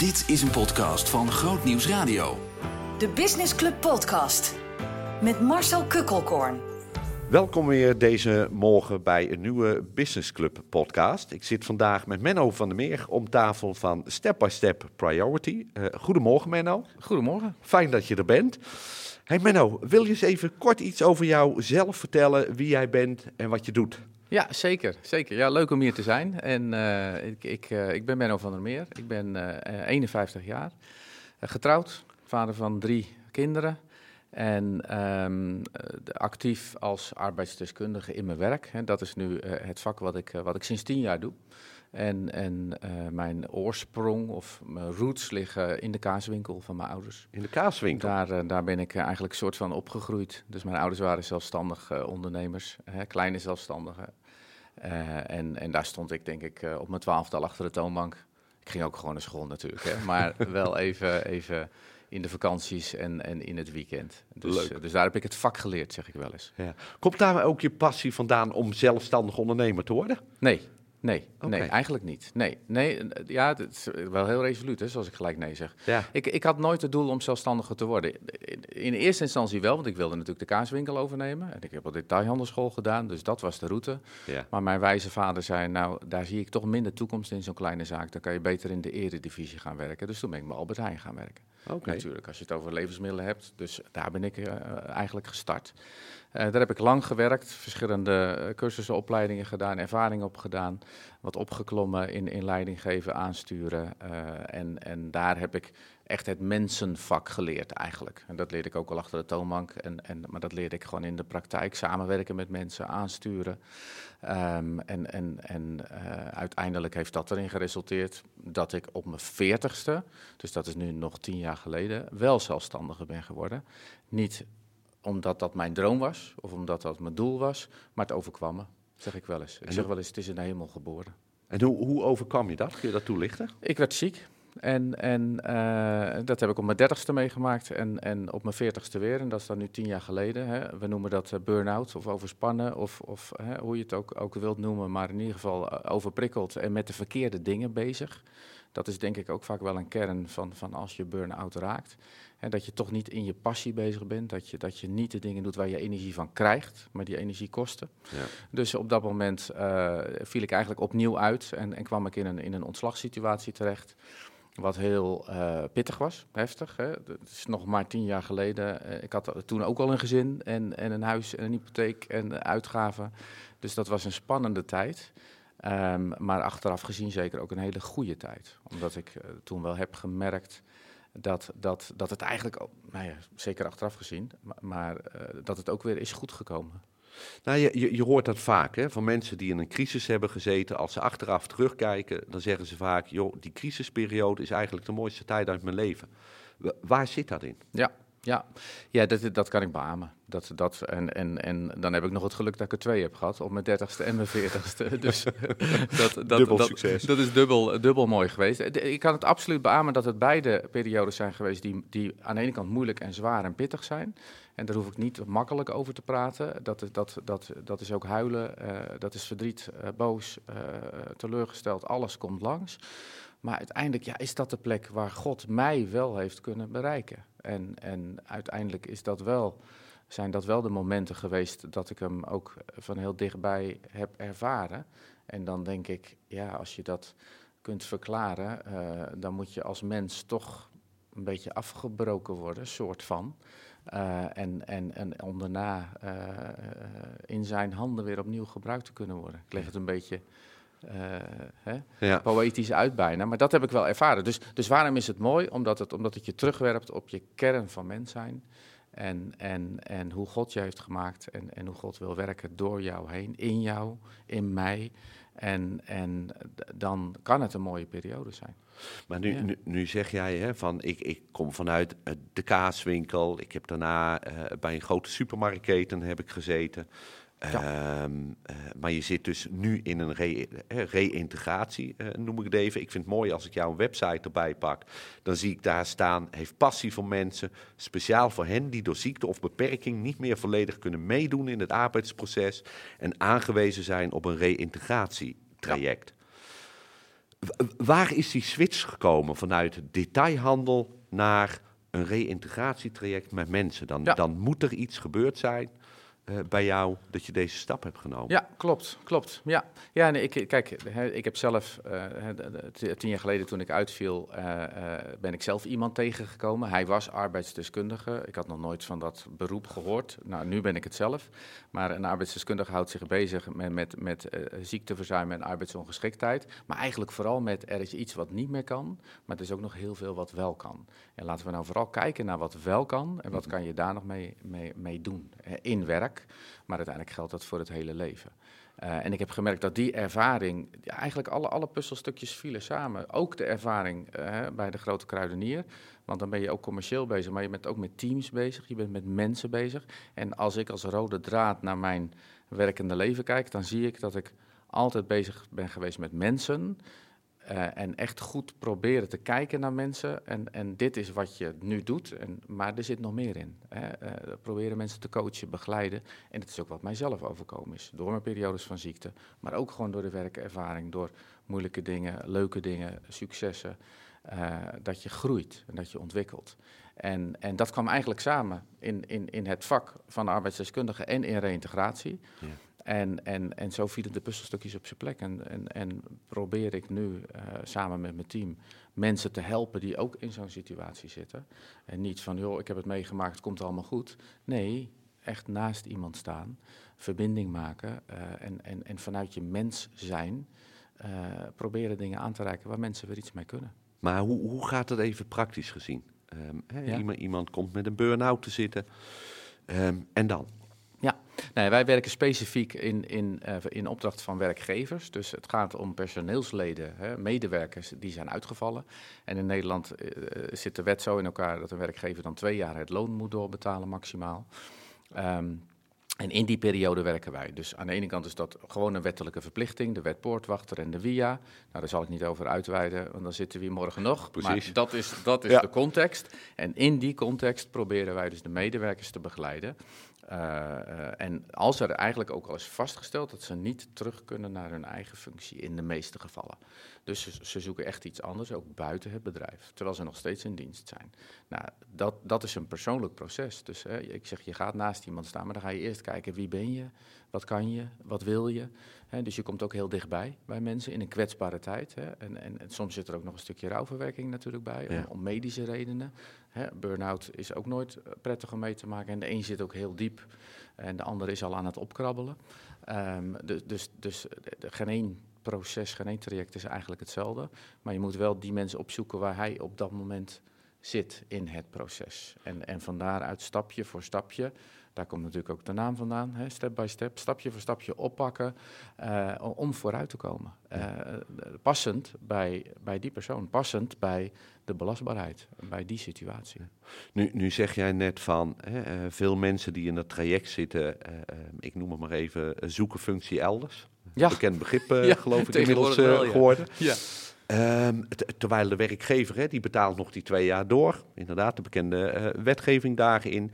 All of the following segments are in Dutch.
Dit is een podcast van Groot Nieuws Radio. De Business Club Podcast. Met Marcel Kukkelkorn. Welkom weer deze morgen bij een nieuwe Business Club podcast. Ik zit vandaag met Menno van der Meer om tafel van Step by Step Priority. Uh, goedemorgen Menno. Goedemorgen. Fijn dat je er bent. Hey Menno, wil je eens even kort iets over jouzelf vertellen, wie jij bent en wat je doet? Ja, zeker. zeker. Ja, leuk om hier te zijn. En uh, ik, ik, uh, ik ben Menno van der Meer. Ik ben uh, 51 jaar. getrouwd, vader van drie kinderen. En um, actief als arbeidsdeskundige in mijn werk. Dat is nu het vak wat ik, wat ik sinds tien jaar doe. En, en uh, mijn oorsprong of mijn roots liggen in de kaaswinkel van mijn ouders. In de kaaswinkel? Daar, uh, daar ben ik eigenlijk soort van opgegroeid. Dus mijn ouders waren zelfstandig ondernemers, hè, kleine zelfstandigen. en, en daar stond ik denk ik op mijn twaalfde al achter de toonbank. Ik ging ook gewoon naar school natuurlijk, hè, maar wel even, even in de vakanties en, en in het weekend. Dus, Leuk. dus daar heb ik het vak geleerd, zeg ik wel eens. Ja. Komt daar ook je passie vandaan om zelfstandig ondernemer te worden? Nee, Nee, okay. nee, eigenlijk niet. Nee, nee, ja, het is wel heel resoluut, hè, zoals ik gelijk nee zeg. Ja. Ik, ik had nooit het doel om zelfstandiger te worden. In eerste instantie wel, want ik wilde natuurlijk de kaaswinkel overnemen. En ik heb al detailhandelschool gedaan, dus dat was de route. Ja. Maar mijn wijze vader zei, nou, daar zie ik toch minder toekomst in zo'n kleine zaak. Dan kan je beter in de eredivisie gaan werken. Dus toen ben ik bij Albert Heijn gaan werken. Natuurlijk, als je het over levensmiddelen hebt. Dus daar ben ik uh, eigenlijk gestart. Uh, daar heb ik lang gewerkt, verschillende cursussen, opleidingen gedaan, ervaringen opgedaan, wat opgeklommen in, in leiding geven, aansturen. En, en daar heb ik echt het mensenvak geleerd eigenlijk. En dat leerde ik ook al achter de toonbank, en, en, maar dat leerde ik gewoon in de praktijk, samenwerken met mensen, aansturen. Um, en en, en uiteindelijk heeft dat erin geresulteerd dat ik op mijn veertigste, dus dat is nu nog tien jaar geleden, wel zelfstandiger ben geworden. Niet omdat dat mijn droom was, of omdat dat mijn doel was, maar het overkwam me, zeg ik wel eens. Ik zeg wel eens, het is in de hemel geboren. En hoe, hoe overkwam je dat? Kun je dat toelichten? Ik werd ziek en, en eh, dat heb ik op mijn dertigste meegemaakt en, en op mijn veertigste weer. En dat is dan nu tien jaar geleden. Hè. We noemen dat eh, burn-out of overspannen of, of hè, hoe je het ook, ook wilt noemen, maar in ieder geval eh, overprikkeld en met de verkeerde dingen bezig. Dat is denk ik ook vaak wel een kern van, van als je burn-out raakt. Hè, dat je toch niet in je passie bezig bent, dat je, dat je niet de dingen doet waar je energie van krijgt, maar die energie kosten. Ja. Dus op dat moment viel ik eigenlijk opnieuw uit en, en kwam ik in een, in een ontslagssituatie terecht. Wat heel eh, pittig was, heftig. Hè? Het is nog maar tien jaar geleden. Eh, ik had toen ook al een gezin en, en een huis en een hypotheek en uitgaven. Dus dat was een spannende tijd. Ehm, maar achteraf gezien zeker ook een hele goede tijd. Omdat ik eh, toen wel heb gemerkt dat, dat, dat het eigenlijk, nou ja, zeker achteraf gezien, maar, maar dat het ook weer is goed gekomen. Nou, je, je, hoort dat vaak hè, van mensen die in een crisis hebben gezeten. Als ze achteraf terugkijken, dan zeggen ze vaak: joh, die crisisperiode is eigenlijk de mooiste tijd uit mijn leven. Wa- Waar zit dat in? Ja, ja. ja dat, dat kan ik beamen. Dat, dat, en, en, en dan heb ik nog het geluk dat ik er twee heb gehad, op mijn dertigste en mijn veertigste. Dus dat, dat, Dubbel dat, succes. Dat is dubbel, dubbel mooi geweest. Ik kan het absoluut beamen dat het beide periodes zijn geweest die, die aan de ene kant moeilijk en zwaar en pittig zijn. En daar hoef ik niet makkelijk over te praten. Dat, is- dat, dat, dat is ook huilen, eh, dat is verdriet, eh, boos, eh, teleurgesteld, alles komt langs. Maar uiteindelijk ja, is dat de plek waar God mij wel heeft kunnen bereiken. En, en uiteindelijk is dat wel, zijn dat wel de momenten geweest dat ik hem ook van heel dichtbij heb ervaren. En dan denk ik, ja, als je dat kunt verklaren, eh, dan moet je als mens toch een beetje afgebroken worden, soort van. Eh, en, en, en om daarna eh, in zijn handen weer opnieuw gebruikt te kunnen worden. Ik leg het een beetje hè, Ja. poëtisch uit bijna, maar dat heb ik wel ervaren. Dus, dus waarom is het mooi? Omdat het, omdat het je terugwerpt op je kern van mens zijn. En, en, en hoe God je heeft gemaakt en, en hoe God wil werken door jou heen, in jou, in mij. En, en dan kan het een mooie periode zijn. Maar nu, Ja. nu, nu zeg jij hè, van ik, ik kom vanuit eh, de kaaswinkel. Ik heb daarna eh, bij een grote supermarktketen heb ik gezeten. Ehm, eh, maar je zit dus nu in een re- eh, reïntegratie, eh, noem ik het even. Ik vind het mooi als ik jouw website erbij pak. Dan zie ik daar staan, heeft passie voor mensen. Speciaal voor hen die door ziekte of beperking niet meer volledig kunnen meedoen in het arbeidsproces. En aangewezen zijn op een reïntegratietraject. Waar is die switch gekomen vanuit detailhandel naar een reïntegratietraject met mensen? Dan, Ja. dan moet er iets gebeurd zijn bij jou dat je deze stap hebt genomen. Ja, klopt, klopt. Ja, ja nee, ik, kijk, ik heb zelf, eh, tien jaar geleden toen ik uitviel, eh, eh, ben ik zelf iemand tegengekomen. Hij was arbeidsdeskundige. Ik had nog nooit van dat beroep gehoord. Nou, nu ben ik het zelf. Maar een arbeidsdeskundige houdt zich bezig met, met, met eh, ziekteverzuim en arbeidsongeschiktheid. Maar eigenlijk vooral met er is iets wat niet meer kan, maar er is ook nog heel veel wat wel kan. En laten we nou vooral kijken naar wat wel kan en wat kan je daar nog mee, mee, mee doen eh, in werk. Maar uiteindelijk geldt dat voor het hele leven. Eh, en ik heb gemerkt dat die ervaring, eigenlijk alle, alle puzzelstukjes vielen samen. Ook de ervaring eh, bij de grote kruidenier. Want dan ben je ook commercieel bezig, maar je bent ook met teams bezig. Je bent met mensen bezig. En als ik als rode draad naar mijn werkende leven kijk, dan zie ik dat ik altijd bezig ben geweest met mensen. Eh, en echt goed proberen te kijken naar mensen. En, en dit is wat je nu doet. En, maar er zit nog meer in. Hè. Eh, proberen mensen te coachen, begeleiden. En het is ook wat mijzelf overkomen is. Door mijn periodes van ziekte. Maar ook gewoon door de werkervaring. Door moeilijke dingen, leuke dingen, successen. eh, dat je groeit en dat je ontwikkelt. En, en dat kwam eigenlijk samen in, in, in het vak van de arbeidsdeskundige en in reïntegratie. Ja. En, en, en zo vielen de puzzelstukjes op zijn plek. En, en, en probeer ik nu eh, samen met mijn team mensen te helpen die ook in zo'n situatie zitten. En niet van, joh, ik heb het meegemaakt, het komt allemaal goed. Nee, echt naast iemand staan, verbinding maken eh, en, en, en vanuit je mens zijn eh, proberen dingen aan te reiken waar mensen weer iets mee kunnen. Maar hoe, hoe gaat het even praktisch gezien? Ehm, Ja. iemand, iemand komt met een burn-out te zitten. Ehm, en dan? Nee, wij werken specifiek in, in, eh, in opdracht van werkgevers. Dus het gaat om personeelsleden, hè, medewerkers die zijn uitgevallen. En in Nederland eh, zit de wet zo in elkaar dat een werkgever dan twee jaar het loon moet doorbetalen maximaal. Ehm, en in die periode werken wij. Dus aan de ene kant is dat gewoon een wettelijke verplichting, de wet Poortwachter en de WIA. Nou, daar zal ik niet over uitweiden, want dan zitten we hier morgen nog. Precies. Maar dat is, dat is Ja. de context. En in die context proberen wij dus de medewerkers te begeleiden. Eh, eh, en als er eigenlijk ook al is vastgesteld dat ze niet terug kunnen naar hun eigen functie in de meeste gevallen. Dus ze, zoeken echt iets anders, ook buiten het bedrijf, terwijl ze nog steeds in dienst zijn. Nou, dat, dat is een persoonlijk proces. Dus ik zeg, je gaat naast iemand staan, maar dan ga je eerst kijken wie ben je, wat kan je, wat wil je. Dus je komt ook heel dichtbij bij mensen in een kwetsbare tijd. En, en, en soms zit er ook nog een stukje rouwverwerking natuurlijk bij, Ja. om, om medische redenen. Burn-out is ook nooit eh, prettig om mee te maken. En de een zit ook heel diep en de ander is al aan het opkrabbelen. Ehm, dus, dus, dus geen één proces, geen één traject is eigenlijk hetzelfde. Maar je moet wel die mensen opzoeken waar hij op dat moment zit in het proces. En, en van daaruit stapje voor stapje, daar komt natuurlijk ook de naam vandaan, hè, step by step, stapje voor stapje oppakken eh, om vooruit te komen. Eh, passend bij, bij die persoon, passend bij de belastbaarheid, bij die situatie. Nu, nu zeg jij net van hè, eh, veel mensen die in dat traject zitten, ik noem het maar even, zoeken functie elders. Ja. Bekend begrip, Ja, geloof ik, inmiddels eh, wel, ja. geworden. Ja. Ehm, terwijl de werkgever, hè, die betaalt nog die twee jaar door. Inderdaad, de bekende eh, wetgeving daarin.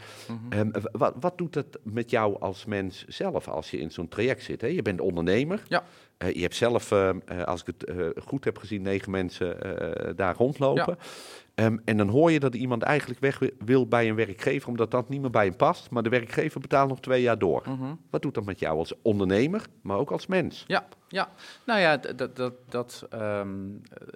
W- wat, wat doet het met jou als mens zelf als je in zo'n traject zit? Hè? Je bent ondernemer. Ja. Eh, je hebt zelf, ehm, eh, als ik het goed heb gezien, negen mensen daar rondlopen. Ehm, en dan hoor je dat iemand eigenlijk weg wi- wil bij een werkgever, omdat dat niet meer bij hem past. Maar de werkgever betaalt nog twee jaar door. Mhm. Wat doet dat met jou als ondernemer, maar ook als mens? Ja, ja. nou ja, dat, dat, dat ehm, eh,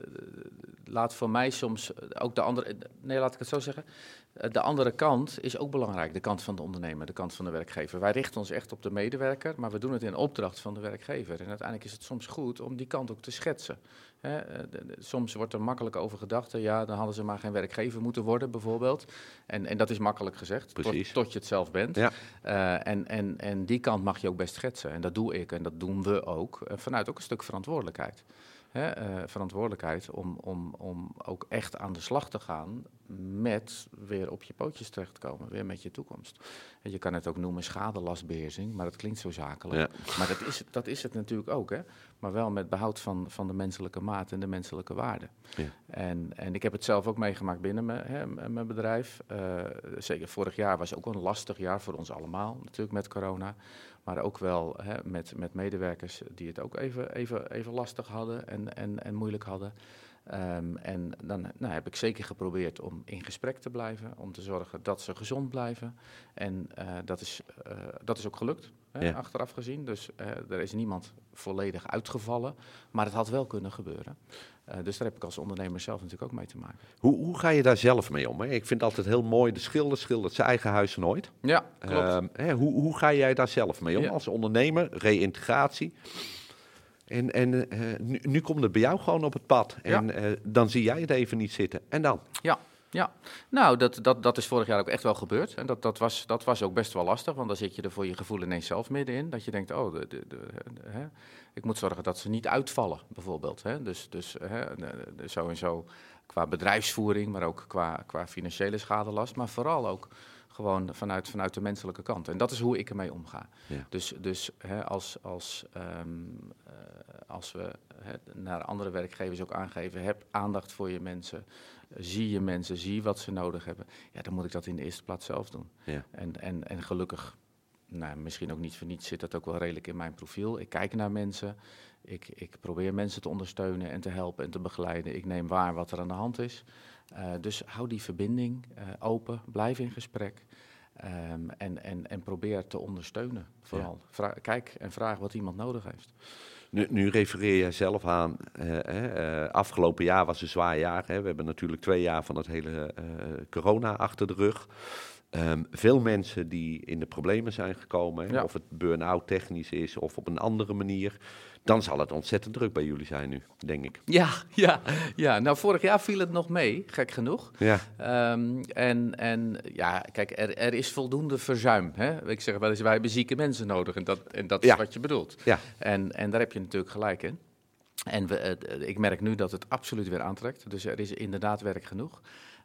laat voor mij soms ook de andere. Nee, laat ik het zo zeggen. Eh, De andere kant is ook belangrijk, de kant van de ondernemer, de kant van de werkgever. Wij richten ons echt op de medewerker, maar we doen het in opdracht van de werkgever. En uiteindelijk is het soms goed om die kant ook te schetsen. Hè, eh, de- de- soms wordt er makkelijk over gedacht, ja, dan hadden ze maar geen werkgever moeten worden, bijvoorbeeld. En, en dat is makkelijk gezegd, tot, je het zelf bent. Ja. Eh, en, en, en die kant mag je ook best schetsen. En dat doe ik en dat doen we ook. eh, vanuit ook een stuk verantwoordelijkheid. Hè, verantwoordelijkheid om, om, om ook echt aan de slag te gaan met weer op je pootjes terechtkomen, weer met je toekomst. En je kan het ook noemen schadelastbeheersing, maar dat klinkt zo zakelijk. Ja. Maar dat is, het- dat is het natuurlijk ook, hè? maar wel met behoud van, van de menselijke maat en de menselijke waarde. Ja. En, en ik heb het zelf ook meegemaakt binnen mijn, hè, mijn bedrijf. Eh, zeker vorig jaar was ook een lastig jaar voor ons allemaal, natuurlijk met corona. Maar ook wel hè, met, met medewerkers die het ook even, even, even lastig hadden. En, en, en, en moeilijk hadden. Ehm, en dan nou, heb ik zeker geprobeerd om in gesprek te blijven, om te zorgen dat ze gezond blijven. En uh, dat, is, uh, dat is ook gelukt, hè, Ja. achteraf gezien. Dus uh, er is niemand volledig uitgevallen, maar het had wel kunnen gebeuren. Dus daar heb ik als ondernemer zelf natuurlijk ook mee te maken. Hoe, hoe ga je daar zelf mee om? Hè? Ik vind het altijd heel mooi, de schilder schildert zijn eigen huis nooit. Ja, klopt. Ehm, hè, hoe, hoe ga jij daar zelf mee om Ja. als ondernemer? Reïntegratie. En, en eh, nu, nu komt het bij jou gewoon op het pad. En eh, dan zie jij het even niet zitten. En dan? Ja, ja. nou, dat, dat, dat is vorig jaar ook echt wel gebeurd. En dat, dat, was, dat was ook best wel lastig, want dan zit je er voor je gevoel ineens zelf middenin. Dat je denkt, oh, de, de, hè, ik moet zorgen dat ze niet uitvallen, bijvoorbeeld. Hè. Dus, dus hè, zo en zo qua bedrijfsvoering, maar ook qua, qua financiële schadelast. Maar vooral ook gewoon vanuit, vanuit de menselijke kant. En dat is hoe ik ermee omga. Ja. Dus, dus hè, als, als, ehm, eh, als we hè, naar andere werkgevers ook aangeven, heb aandacht voor je mensen, zie je mensen, zie wat ze nodig hebben, ja, dan moet ik dat in de eerste plaats zelf doen. Ja. En, en, en gelukkig, nou, misschien ook niet voor niets, zit dat ook wel redelijk in mijn profiel. Ik kijk naar mensen, ik, ik probeer mensen te ondersteunen en te helpen en te begeleiden. Ik neem waar wat er aan de hand is. Eh, dus hou die verbinding eh, open, blijf in gesprek. ehm, en, en, en probeer te ondersteunen, vooral. Vra- kijk en vraag wat iemand nodig heeft. Nu, nu refereer jij zelf aan, eh, afgelopen jaar was een zwaar jaar. Hè. We hebben natuurlijk twee jaar van het hele eh, corona achter de rug. Ehm, veel mensen die in de problemen zijn gekomen, hè, Ja. of het burn-out technisch is of op een andere manier, dan zal het ontzettend druk bij jullie zijn nu, denk ik. Ja, ja, ja. Nou, vorig jaar viel het nog mee, gek genoeg. Ja, Ehm, en, en ja, kijk, er, er is voldoende verzuim. Hè? Ik zeg wel eens, wij hebben zieke mensen nodig. En dat, en dat is Ja. wat je bedoelt. ja, En, en daar heb je natuurlijk gelijk in. En we, eh, ik merk nu dat het absoluut weer aantrekt. Dus er is inderdaad werk genoeg.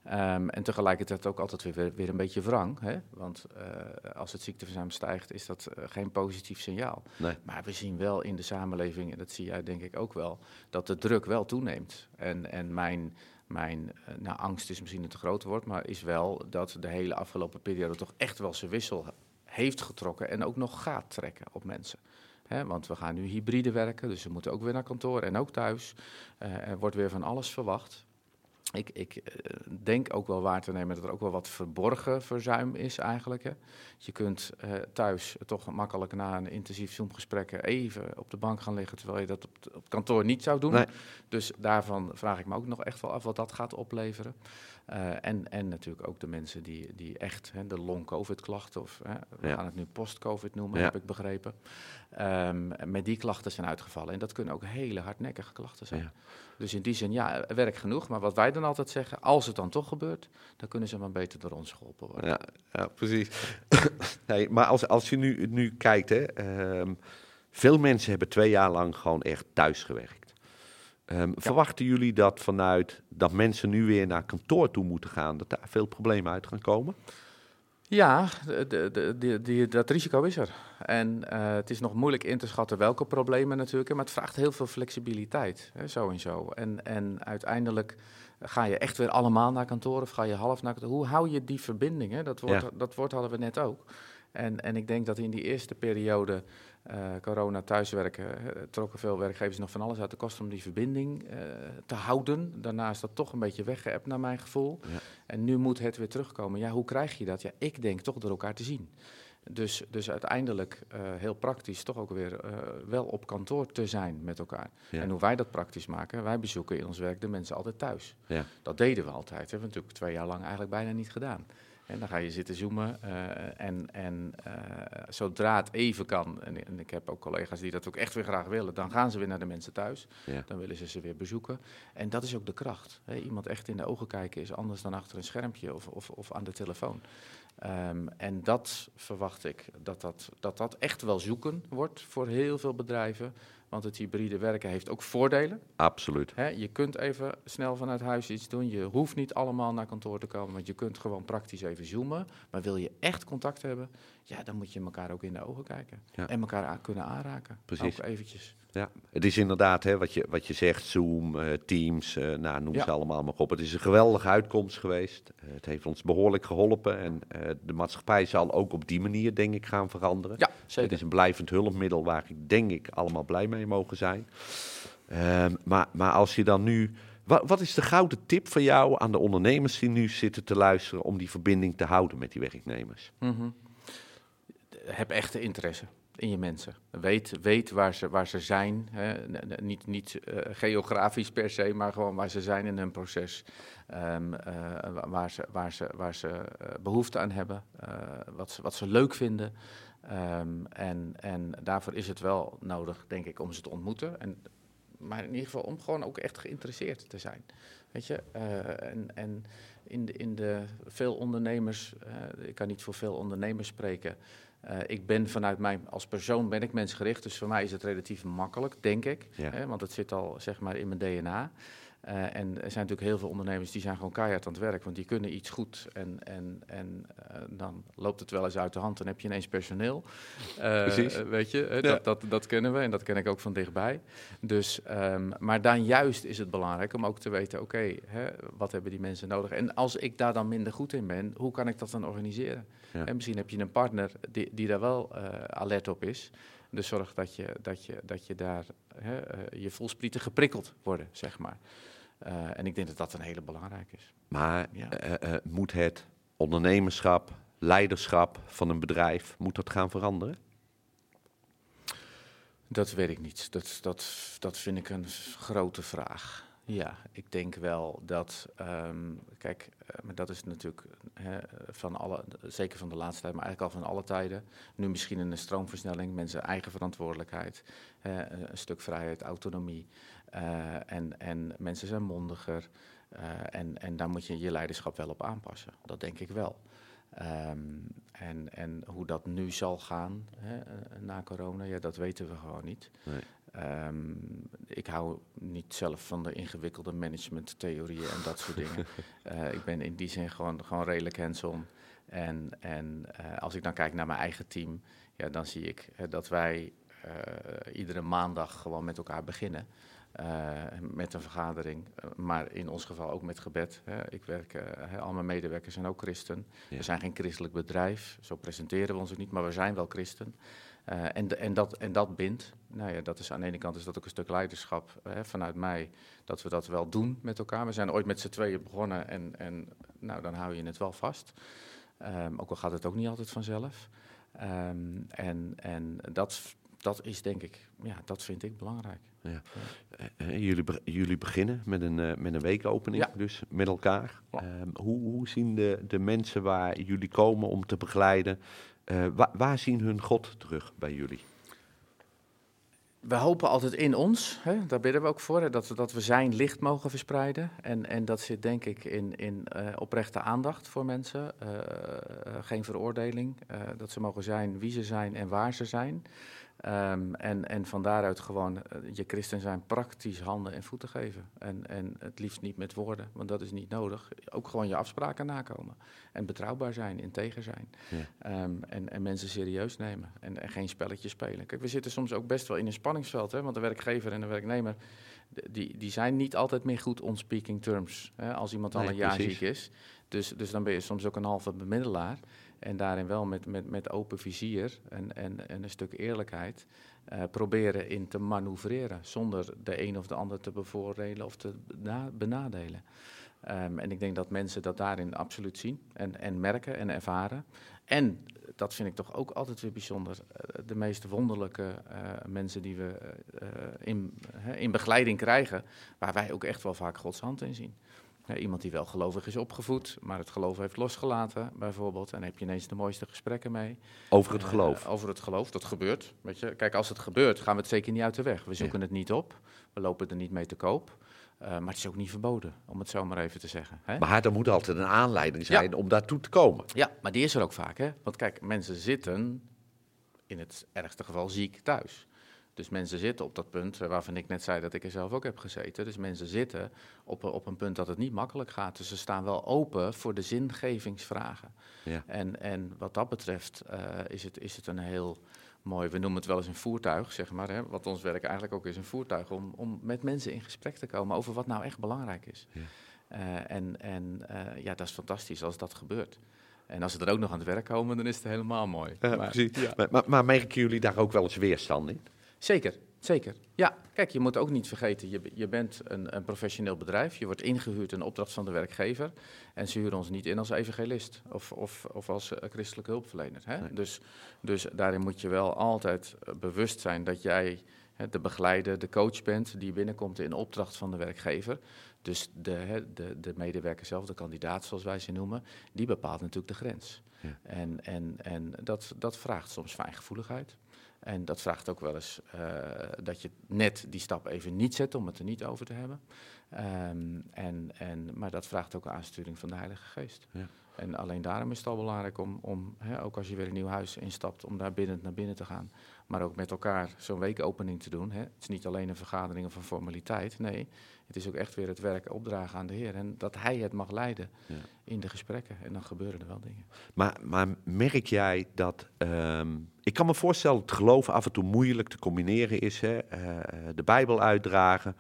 Ehm, en tegelijkertijd ook altijd weer, weer een beetje wrang. Hè? Want eh, als het ziekteverzuim stijgt, is dat eh, geen positief signaal. nee. Maar we zien wel in de samenleving, en dat zie jij denk ik ook wel, dat de druk wel toeneemt. En, en mijn, mijn eh, nou, angst is misschien een te groot woord, maar is wel dat de hele afgelopen periode toch echt wel zijn wissel heeft getrokken en ook nog gaat trekken op mensen. Want we gaan nu hybride werken, dus we moeten ook weer naar kantoor en ook thuis. Er wordt weer van alles verwacht. Ik, ik eh, denk ook wel waar te nemen dat er ook wel wat verborgen verzuim is eigenlijk. Hè. Je kunt eh, thuis toch makkelijk na een intensief Zoom-gesprek even op de bank gaan liggen, terwijl je dat op, t- op kantoor niet zou doen. Nee. Dus daarvan vraag ik me ook nog echt wel af wat dat gaat opleveren. Eh, en, en natuurlijk ook de mensen die, die echt hè, de long-covid-klachten, of hè, we Ja. gaan het nu post-covid noemen, Ja. heb ik begrepen, ehm, met die klachten zijn uitgevallen. En dat kunnen ook hele hardnekkige klachten zijn. Ja. Dus in die zin, ja, werk genoeg. Maar wat wij dan altijd zeggen, als het dan toch gebeurt, dan kunnen ze maar beter door ons geholpen worden. Ja, ja precies. nee, maar als, als je nu, nu kijkt, hè, ehm, veel mensen hebben twee jaar lang gewoon echt thuis gewerkt. Ehm, Verwachten jullie dat vanuit dat mensen nu weer naar kantoor toe moeten gaan, dat daar veel problemen uit gaan komen? Ja, de, de, de, die- die- dat risico is er. En eh, het is nog moeilijk in te schatten welke problemen natuurlijk, maar het vraagt heel veel flexibiliteit, hè, zo en zo. En, en uiteindelijk ga je echt weer allemaal naar kantoor of ga je half naar kantoor. Hoe hou je die verbinding? Hè? Dat, woord, Ja. dat woord hadden we net ook. En, en ik denk dat in die eerste periode eh, corona thuiswerken eh, trokken veel werkgevers nog van alles uit de kost om die verbinding eh, te houden. Daarna is dat toch een beetje weggeëpt naar mijn gevoel. Ja. En nu moet het weer terugkomen. Ja, hoe krijg je dat? Ja, ik denk toch door elkaar te zien. Dus, dus uiteindelijk heel praktisch toch ook weer wel op kantoor te zijn met elkaar. Ja. En hoe wij dat praktisch maken, wij bezoeken in ons werk de mensen altijd thuis. Ja. Dat deden we altijd. Dat hebben we natuurlijk twee jaar lang eigenlijk bijna niet gedaan. En dan ga je zitten zoomen eh, en, en eh, zodra het even kan, en, en ik heb ook collega's die dat ook echt weer graag willen, dan gaan ze weer naar de mensen thuis. Ja. Dan willen ze ze weer bezoeken. En dat is ook de kracht. Hè? Iemand echt in de ogen kijken is anders dan achter een schermpje of, of, of aan de telefoon. Ehm, en dat verwacht ik, dat dat, dat dat echt wel zoeken wordt voor heel veel bedrijven. Want het hybride werken heeft ook voordelen. Absoluut. Je kunt even snel vanuit huis iets doen. Je hoeft niet allemaal naar kantoor te komen, want je kunt gewoon praktisch even zoomen. Maar wil je echt contact hebben, ja, dan moet je elkaar ook in de ogen kijken. Ja. En elkaar kunnen aanraken. Precies. Ook eventjes. Ja, het is inderdaad hè, wat, je, wat je zegt, Zoom, eh, Teams, eh, nou, noem Ja. ze allemaal maar op. Het is een geweldige uitkomst geweest. Eh, het heeft ons behoorlijk geholpen en de maatschappij zal ook op die manier, denk ik, gaan veranderen. Ja, Het zeker. is een blijvend hulpmiddel waar ik denk ik allemaal blij mee mogen zijn. Ehm, maar, maar als je dan nu. Wat, wat is de gouden tip van jou aan de ondernemers die nu zitten te luisteren om die verbinding te houden met die werknemers? Mhm. Heb echte interesse in je mensen. Weet, weet waar, ze, waar ze zijn. Hè. Niet, niet eh, geografisch per se, maar gewoon waar ze zijn in hun proces. Ehm, eh, wa- waar ze, waar ze, waar ze eh, behoefte aan hebben. wat, ze, wat ze leuk vinden. Ehm, en, en daarvoor is het wel nodig, denk ik, om ze te ontmoeten. En, maar in ieder geval om gewoon ook echt geïnteresseerd te zijn. Weet je, en, en in de, in de veel ondernemers, ik kan niet voor veel ondernemers spreken. Eh, ik ben vanuit mij als persoon ben ik mensgericht, dus voor mij is het relatief makkelijk, denk ik. Ja. Hè, want het zit al zeg maar in mijn DNA. Eh, en er zijn natuurlijk heel veel ondernemers die zijn gewoon keihard aan het werk, want die kunnen iets goed en, en, en eh, dan loopt het wel eens uit de hand. Dan heb je ineens personeel. Eh, Precies. Weet je, Ja. dat, dat, dat kennen we en dat ken ik ook van dichtbij. Dus, ehm, maar dan juist is het belangrijk om ook te weten, oké, wat hebben die mensen nodig? En als ik daar dan minder goed in ben, hoe kan ik dat dan organiseren? Ja. En misschien heb je een partner die, die daar wel alert op is. Dus zorg dat je, dat je, dat je daar hè, je voelsprieten geprikkeld worden, zeg maar. Eh, en ik denk dat dat een hele belangrijke is. Maar Ja. eh, eh, moet het ondernemerschap, leiderschap van een bedrijf, moet dat gaan veranderen? Dat weet ik niet. Dat, dat, dat vind ik een grote vraag. Ja, ik denk wel dat, ehm, kijk, eh, maar dat is natuurlijk hè, van alle, zeker van de laatste tijd, maar eigenlijk al van alle tijden. Nu misschien een stroomversnelling, mensen eigen verantwoordelijkheid, een stuk vrijheid, autonomie. eh, en, en mensen zijn mondiger. eh, en, en daar moet je je leiderschap wel op aanpassen. Dat denk ik wel. Ehm, en, en hoe dat nu zal gaan hè, na corona, ja, dat weten we gewoon niet. Nee. Ehm, ik hou niet zelf van de ingewikkelde managementtheorieën en dat soort dingen. Eh, ik ben in die zin gewoon, gewoon redelijk hands-on. En, en eh, als ik dan kijk naar mijn eigen team, ja, dan zie ik eh, dat wij iedere maandag gewoon met elkaar beginnen. met een vergadering, maar in ons geval ook met gebed. Hè. Ik werk, al mijn medewerkers zijn ook christen. Ja. We zijn geen christelijk bedrijf, zo presenteren we ons ook niet, maar we zijn wel christen. Eh, en, en, dat, en dat bindt. Nou ja, dat is aan de ene kant is dat ook een stuk leiderschap hè, vanuit mij, dat we dat wel doen met elkaar. We zijn ooit met z'n tweeën begonnen en, en nou, dan hou je het wel vast. Ehm, ook al gaat het ook niet altijd vanzelf. Ehm, en en dat, dat is denk ik, ja, dat vind ik belangrijk. Eh, eh, jullie, be- jullie beginnen met een, met een weekopening, Ja. dus met elkaar. Ja. Ehm, hoe, hoe zien de, de mensen waar jullie komen om te begeleiden, eh, wa- waar zien hun God terug bij jullie? We hopen altijd in ons, hè, daar bidden we ook voor, hè, dat, dat we zijn licht mogen verspreiden. En, en dat zit denk ik in, in eh, oprechte aandacht voor mensen, eh, geen veroordeling. dat ze mogen zijn wie ze zijn en waar ze zijn. Ehm, en, en van daaruit gewoon eh, je christen zijn praktisch handen en voeten geven. En, en het liefst niet met woorden, want dat is niet nodig. Ook gewoon je afspraken nakomen. En betrouwbaar zijn, integer zijn. Ja. Ehm, en, en mensen serieus nemen en, en geen spelletjes spelen. Kijk, we zitten soms ook best wel in een spanningsveld, hè, want de werkgever en de werknemer, die, die zijn niet altijd meer goed on speaking terms. Hè, als iemand al Nee, een jaar precies. ziek is. Dus, dus dan ben je soms ook een halve bemiddelaar. En daarin wel met, met, met open vizier en, en, en een stuk eerlijkheid eh, proberen in te manoeuvreren. Zonder de een of de ander te bevoordelen of te bena- benadelen. Ehm, en ik denk dat mensen dat daarin absoluut zien en, en merken en ervaren. En dat vind ik toch ook altijd weer bijzonder. eh, de meest wonderlijke eh, mensen die we eh, in, in begeleiding krijgen, waar wij ook echt wel vaak Gods hand in zien. Iemand die wel gelovig is opgevoed, maar het geloof heeft losgelaten, bijvoorbeeld. En heb je ineens de mooiste gesprekken mee. Over het geloof. over het geloof, dat gebeurt. Weet je. Kijk, als het gebeurt, gaan we het zeker niet uit de weg. We zoeken het niet op, we lopen er niet mee te koop. Eh, maar het is ook niet verboden, om het zo maar even te zeggen. Hè? Maar er moet altijd een aanleiding zijn om daartoe te komen. Ja, maar die is er ook vaak, hè? Want kijk, mensen zitten in het ergste geval ziek thuis. Dus mensen zitten op dat punt eh, waarvan ik net zei dat ik er zelf ook heb gezeten. Dus mensen zitten op, een- op een punt dat het niet makkelijk gaat. Dus ze staan wel open voor de zingevingsvragen. Ja. En, en wat dat betreft eh, is, het, is het een heel mooi, we noemen het wel eens een voertuig, zeg maar. Hè? Wat ons werk eigenlijk ook is, een voertuig om, om met mensen in gesprek te komen over wat nou echt belangrijk is. Ja. Eh, en en eh, ja, dat is fantastisch als dat gebeurt. En als ze er ook nog aan het werk komen, dan is het helemaal mooi. Ja, Maar- precies. ja. Maar, maar, maar merken jullie daar ook wel eens weerstand in? Zeker, Zeker. Ja, kijk, je moet ook niet vergeten, je, je bent een, een professioneel bedrijf. Je wordt ingehuurd in opdracht van de werkgever. En ze huren ons niet in als evangelist of, of, of als uh, christelijke hulpverlener. Hè? Nee. Dus, dus daarin moet je wel altijd uh, bewust zijn dat jij hè, de begeleider, de coach bent die binnenkomt in opdracht van de werkgever. Dus de, hè, de, de medewerker zelf, de kandidaat zoals wij ze noemen, die bepaalt natuurlijk de grens. Ja. En, en, en dat, dat vraagt soms fijngevoeligheid. En dat vraagt ook wel eens uh, dat je net die stap even niet zet om het er niet over te hebben. Um, en, en, maar dat vraagt ook aansturing van de Heilige Geest. Ja. En alleen daarom is het al belangrijk om, om hè, ook als je weer een nieuw huis instapt, om daar binnen naar binnen te gaan. Maar ook met elkaar zo'n weekopening te doen. Hè. Het is niet alleen een vergadering of een formaliteit. Nee, het is ook echt weer het werk opdragen aan de Heer. En dat Hij het mag leiden Ja. in de gesprekken. En dan gebeuren er wel dingen. Maar, maar merk jij dat. ehm, ik kan me voorstellen dat het geloof af en toe moeilijk te combineren is. Hè? eh, de Bijbel uitdragen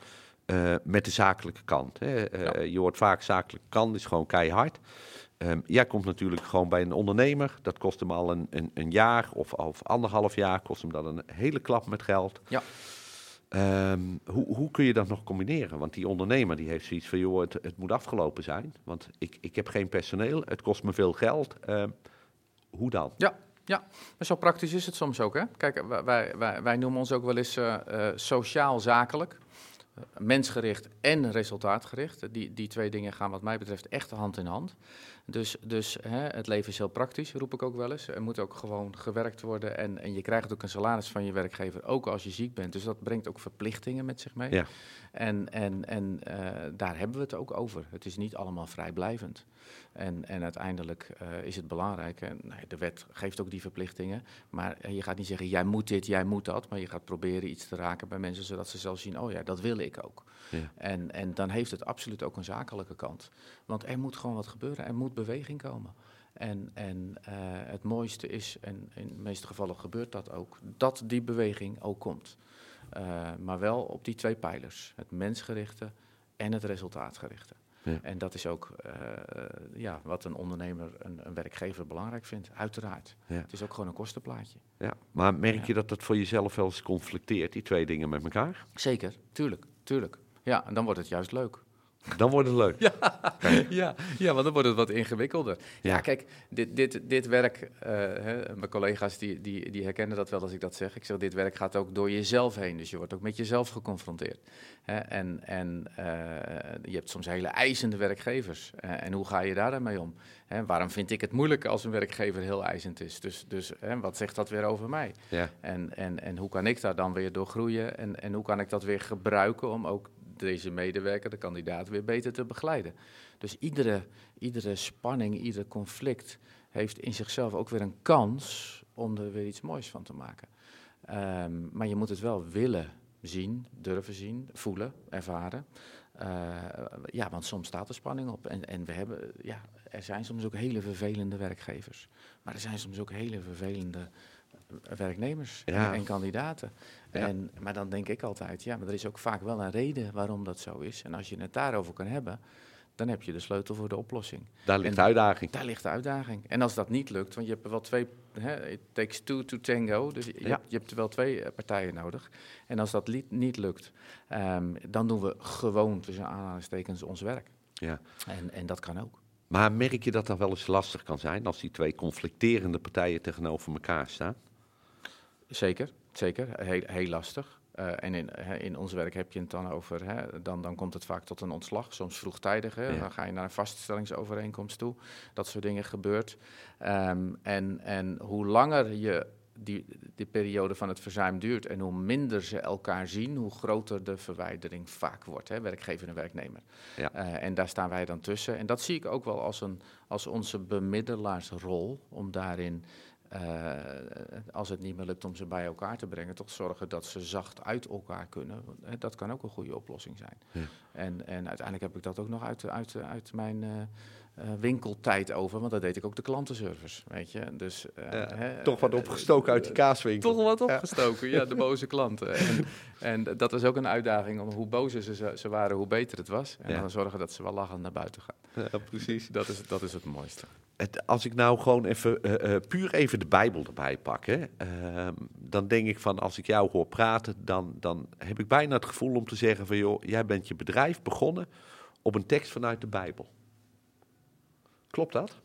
eh, met de zakelijke kant. Hè? Eh, Ja. Je hoort vaak zakelijke kant is gewoon keihard. Ehm, jij komt natuurlijk gewoon bij een ondernemer. Dat kost hem al een, een, een jaar of, of anderhalf jaar. Kost hem dan een hele klap met geld. Ja. Ehm, hoe, hoe kun je dat nog combineren? Want die ondernemer die heeft zoiets van, joh, het, het moet afgelopen zijn. Want ik, ik heb geen personeel, het kost me veel geld. Ehm, hoe dan? Ja, ja, maar zo praktisch is het soms ook. Hè? Kijk, wij- wij, wij, noemen ons ook wel eens eh, eh, sociaal-zakelijk. Mensgericht en resultaatgericht. Die, die twee dingen gaan wat mij betreft echt hand in hand. Dus, dus hè, het leven is heel praktisch, roep ik ook wel eens. Er moet ook gewoon gewerkt worden en, en je krijgt ook een salaris van je werkgever, ook als je ziek bent. Dus dat brengt ook verplichtingen met zich mee. Ja. En, en, en eh, daar hebben we het ook over. Het is niet allemaal vrijblijvend. En, en uiteindelijk eh, is het belangrijk, en nee, de wet geeft ook die verplichtingen, maar eh, je gaat niet zeggen, jij moet dit, jij moet dat, maar je gaat proberen iets te raken bij mensen, zodat ze zelf zien, oh ja, dat wil ik ook. Ja. En, en dan heeft het absoluut ook een zakelijke kant. Want er moet gewoon wat gebeuren, er moet beweging komen. En, en eh, het mooiste is, en in de meeste gevallen gebeurt dat ook, dat die beweging ook komt. Maar wel op die twee pijlers, het mensgerichte en het resultaatgerichte. Ja. En dat is ook eh, ja, wat een ondernemer, een, een werkgever belangrijk vindt, uiteraard. Ja. Het is ook gewoon een kostenplaatje. Ja. Maar merk je dat dat voor jezelf wel eens conflicteert, die twee dingen met elkaar? Zeker, tuurlijk, tuurlijk. Ja, en dan wordt het juist leuk. Dan wordt het leuk. Ja, ja, ja, want dan wordt het wat ingewikkelder. Ja, Ja. kijk, dit, dit, dit werk, eh, hè, mijn collega's die, die, die herkennen dat wel als ik dat zeg. Ik zeg, dit werk gaat ook door jezelf heen, dus je wordt ook met jezelf geconfronteerd. Hè, en en eh, je hebt soms hele eisende werkgevers. Eh, en hoe ga je daar dan mee om? Hè, waarom vind ik het moeilijk als een werkgever heel eisend is? Dus, dus hè, wat zegt dat weer over mij? Ja. En, en, en hoe kan ik daar dan weer door groeien? En, en hoe kan ik dat weer gebruiken om ook deze medewerker, de kandidaat, weer beter te begeleiden? Dus iedere, iedere spanning, ieder conflict heeft in zichzelf ook weer een kans om er weer iets moois van te maken. Ehm, maar je moet het wel willen zien, durven zien, voelen, ervaren. Eh, ja, want soms staat er spanning op. En, en we hebben, ja, er zijn soms ook hele vervelende werkgevers. Maar er zijn soms ook hele vervelende werknemers Ja. en, en kandidaten. Ja. En, maar dan denk ik altijd, ja, maar er is ook vaak wel een reden waarom dat zo is. En als je het daarover kan hebben, dan heb je de sleutel voor de oplossing. Daar ligt En- de uitdaging. Daar ligt de uitdaging. En als dat niet lukt, want je hebt er wel twee, hè, it takes two to tango, dus je, Ja. hebt, je hebt er wel twee eh, partijen nodig. En als dat niet lukt, ehm, dan doen we gewoon tussen aanhalingstekens ons werk. Ja. En, en dat kan ook. Maar merk je dat dat wel eens lastig kan zijn als die twee conflicterende partijen tegenover elkaar staan? Zeker, zeker. Heel, heel lastig. Eh, en in, in ons werk heb je het dan over, hè, dan, dan komt het vaak tot een ontslag, soms vroegtijdig. Hè, Ja. Dan ga je naar een vaststellingsovereenkomst toe. Dat soort dingen gebeurt. Ehm, en, en hoe langer je die, die periode van het verzuim duurt en hoe minder ze elkaar zien, hoe groter de verwijdering vaak wordt, hè, werkgever en werknemer. Ja. Eh, en daar staan wij dan tussen. En dat zie ik ook wel als, een, als onze bemiddelaarsrol om daarin eh, als het niet meer lukt om ze bij elkaar te brengen, toch zorgen dat ze zacht uit elkaar kunnen. Dat kan ook een goede oplossing zijn. Ja. En, en uiteindelijk heb ik dat ook nog uit, uit, uit mijn, eh, eh, winkeltijd over, want dat deed ik ook de klantenservice, weet je. Dus, eh, Ja, hè, Toch wat opgestoken uit die kaaswinkel. toch wat opgestoken, ja, de boze klanten. En, en dat was ook een uitdaging, om hoe bozer ze, ze waren, hoe beter het was. En dan zorgen dat ze wel lachend naar buiten gaan. Ja, precies. Dat is, dat is het mooiste. Het, als ik nou gewoon even eh, eh, puur even de Bijbel erbij pak, hè, ehm, dan denk ik van als ik jou hoor praten, dan, dan heb ik bijna het gevoel om te zeggen van joh, jij bent je bedrijf begonnen op een tekst vanuit de Bijbel. Klopt dat?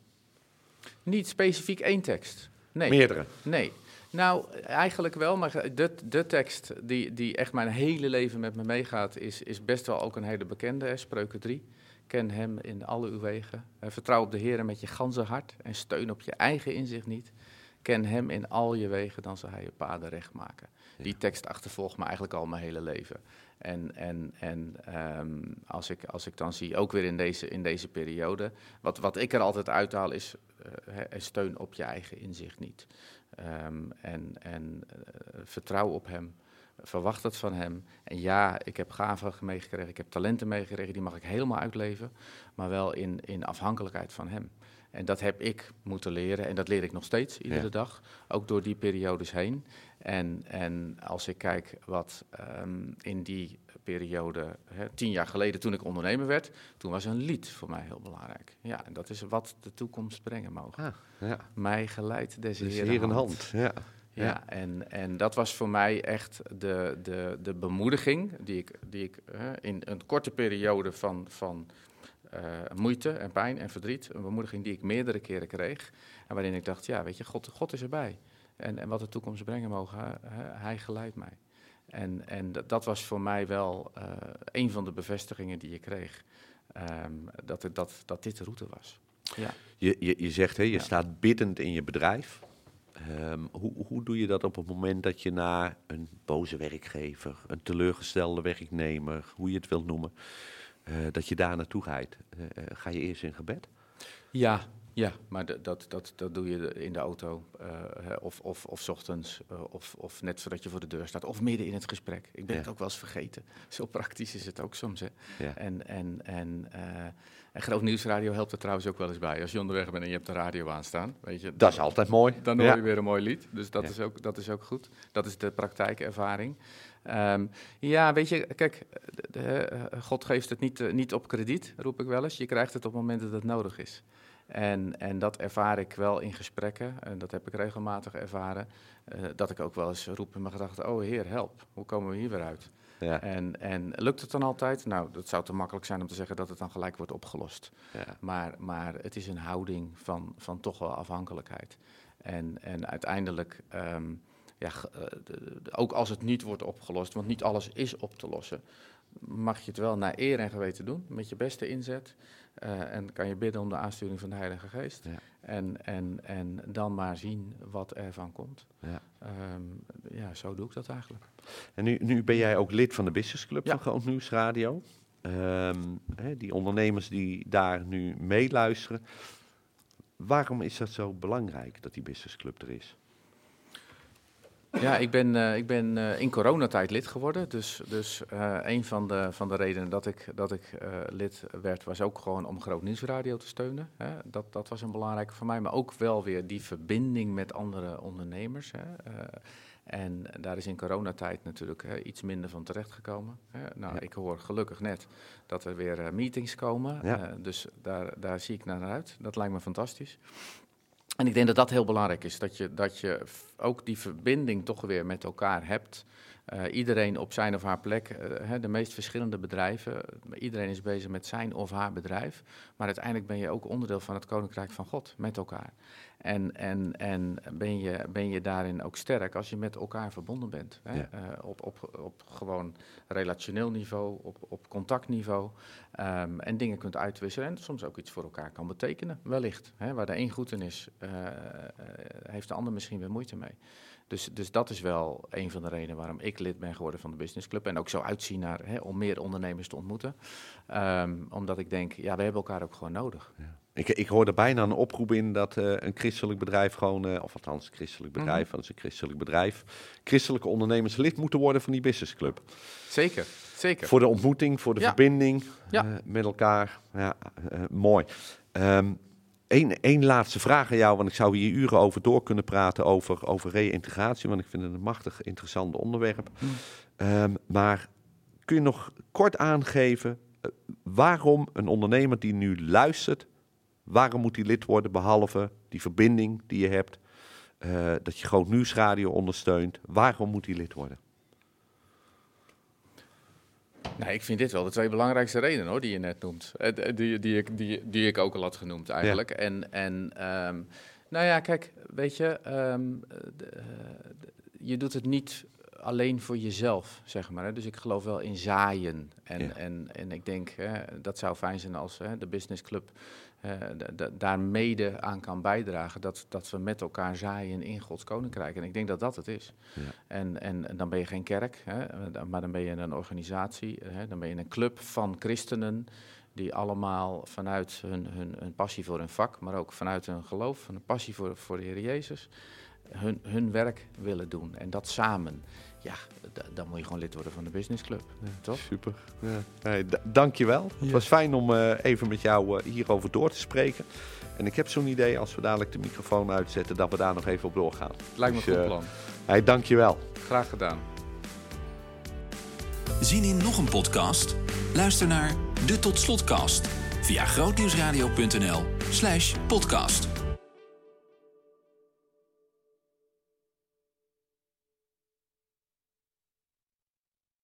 Niet specifiek één tekst. Nee. Meerdere. Nee. Nou, eigenlijk wel, maar de, de tekst die, die echt mijn hele leven met me meegaat, is, is best wel ook een hele bekende, hè, Spreuken 3. Ken hem in alle uw wegen. Eh, vertrouw op de Heer met je ganse hart en steun op je eigen inzicht niet. Ken hem in al je wegen, dan zal hij je paden recht maken. Die tekst achtervolgt me eigenlijk al mijn hele leven. En, en, en ehm, als, ik, als ik dan zie, ook weer in deze, in deze periode, wat, wat ik er altijd uithaal is, hè, steun op je eigen inzicht niet. Ehm, en en eh, vertrouw op hem. Verwacht het van hem. En ja, ik heb gaven meegekregen, ik heb talenten meegekregen, die mag ik helemaal uitleven. Maar wel in, in afhankelijkheid van hem. En dat heb ik moeten leren en dat leer ik nog steeds, iedere Ja. dag. Ook door die periodes heen. En, en als ik kijk wat ehm, in die periode, hè, tien jaar geleden toen ik ondernemer werd, toen was een lied voor mij heel belangrijk. Ja, en dat is wat de toekomst brengen mogen. Ah, ja. Mij geleidt des Dus een hand. hand. Ja. Ja, Ja. En, en dat was voor mij echt de, de, de bemoediging die ik, die ik hè, in een korte periode van, van eh, moeite en pijn en verdriet, een bemoediging die ik meerdere keren kreeg. En waarin ik dacht, ja, weet je, God, God is erbij. En, en wat de toekomst brengen mogen, hè, hè, hij geleidt mij. En, en dat, dat was voor mij wel eh, een van de bevestigingen die je kreeg. ehm, dat, het- dat, dat dit de route was. Ja. Je, je, je zegt, hè, je Ja. staat biddend in je bedrijf. Ehm, hoe, hoe doe je dat op het moment dat je naar een boze werkgever, een teleurgestelde werknemer, hoe je het wilt noemen, eh, dat je daar naartoe gaat? Eh, eh, ga je eerst in gebed? Ja, ja maar dat, dat, dat doe je in de auto hè, of, of, of 's ochtends eh, of, of net voordat je voor de deur staat of midden in het gesprek. Ik ben Ja. het ook wel eens vergeten. Zo praktisch is het ook soms. Hè. Ja. En, en, en, eh, en Groot Nieuwsradio helpt er trouwens ook wel eens bij. Als je onderweg bent en je hebt de radio aanstaan, weet je, Dat is altijd mooi. dan hoor Ja. je weer een mooi lied. Dus dat, is, ook, dat is ook goed. Dat is de praktijkervaring. Ehm, ja, weet je, kijk, de- de, eh, God geeft het niet, eh, niet op krediet, roep ik wel eens. Je krijgt het op het moment dat het nodig is. En, en dat ervaar ik wel in gesprekken, en dat heb ik regelmatig ervaren, eh, dat ik ook wel eens roep in mijn gedachten, oh Heer, help, hoe komen we hier weer uit? Ja. En, en lukt het dan altijd? Nou, dat zou te makkelijk zijn om te zeggen dat het dan gelijk wordt opgelost. Ja. Maar, maar het is een houding van, van toch wel afhankelijkheid. En, en uiteindelijk, ehm, ja, eh, ook als het niet wordt opgelost, want niet alles is op te lossen, mag je het wel naar eer en geweten doen, met je beste inzet. Eh, en kan je bidden om de aansturing van de Heilige Geest. Ja. En, en, en dan maar zien wat er van komt. Ja. Ehm, ja, zo doe ik dat eigenlijk. En nu, nu ben jij ook lid van de Business Club Ja. van Groot Nieuws Radio. Ehm, hè, die ondernemers die daar nu meeluisteren. Waarom is dat zo belangrijk dat die Business Club er is? Ja, ik ben, eh, ik ben eh, in coronatijd lid geworden. Dus, dus eh, een van de, van de redenen dat ik, dat ik lid werd, was ook gewoon om Groot Nieuwsradio te steunen. Hè. Dat, dat was een belangrijke voor mij. Maar ook wel weer die verbinding met andere ondernemers. Hè. En daar is in coronatijd natuurlijk hè, iets minder van terechtgekomen. Hè. Nou, Ja. ik hoor gelukkig net dat er weer meetings komen. Ja. Dus daar, daar zie ik naar uit. Dat lijkt me fantastisch. En ik denk dat dat heel belangrijk is, dat je, dat je ook die verbinding toch weer met elkaar hebt. Eh, iedereen op zijn of haar plek, eh, hè, de meest verschillende bedrijven, iedereen is bezig met zijn of haar bedrijf. Maar uiteindelijk ben je ook onderdeel van het Koninkrijk van God, met elkaar. En, en, en ben, je, ben je daarin ook sterk als je met elkaar verbonden bent. Hè? Ja. Eh, op, op, op gewoon relationeel niveau, op, op contactniveau. Ehm, en dingen kunt uitwisselen en soms ook iets voor elkaar kan betekenen, wellicht. Hè? Waar de een goed in is, heeft de ander misschien weer moeite mee. Dus, dus dat is wel een van de redenen waarom ik lid ben geworden van de Business Club. En ook zo uitzien naar, hè, om meer ondernemers te ontmoeten. Ehm, omdat ik denk, ja, we hebben elkaar ook gewoon nodig. Ik, ik hoorde bijna een oproep in dat eh, een christelijk bedrijf gewoon, eh, of althans een christelijk bedrijf, want het is een christelijk bedrijf, christelijke ondernemers lid moeten worden van die Business Club. Zeker, Zeker. Voor de ontmoeting, voor de Ja. verbinding Ja. eh, met elkaar. Ja, mooi. Eén één laatste vraag aan jou, want ik zou hier uren over door kunnen praten over, over reïntegratie, want ik vind het een machtig interessant onderwerp. Hmm. Ehm, maar kun je nog kort aangeven eh, waarom een ondernemer die nu luistert, waarom moet hij lid worden behalve die verbinding die je hebt, eh, dat je Groot Nieuwsradio ondersteunt, waarom moet hij lid worden? Nee, ik vind dit wel de twee belangrijkste redenen hoor, die je net noemt. Eh, d- Die, die, ik, die, die ik ook al had genoemd eigenlijk. En, en ehm, nou ja, kijk, weet je, ehm, de- eh, de- je doet het niet alleen voor jezelf, zeg maar. Hè? Dus ik geloof wel in zaaien. En, Ja. en, en ik denk, hè, dat zou fijn zijn als hè, de Business Club daar mede aan kan bijdragen. Dat, dat we met elkaar zaaien in Gods Koninkrijk. En ik denk dat dat het is. Ja. En, en, en dan ben je geen kerk, maar dan ben je een organisatie, hè, dan ben je een club van christenen die allemaal vanuit hun, hun, hun passie voor hun vak, maar ook vanuit hun geloof, van een passie voor, voor de Heer Jezus, hun, hun werk willen doen. En dat samen. Ja, d- dan moet je gewoon lid worden van de Business Club, toch? Super. Ja. Hey, d- dankjewel. Het was fijn om eh, even met jou eh, hierover door te spreken. En ik heb zo'n idee, als we dadelijk de microfoon uitzetten, dat we daar nog even op doorgaan. Lijkt me Dus, een goed eh, plan. Hey, dankjewel. Graag gedaan. Zien in nog een podcast? Luister naar de Tot Slotcast via grootnieuwsradio.nl slash podcast.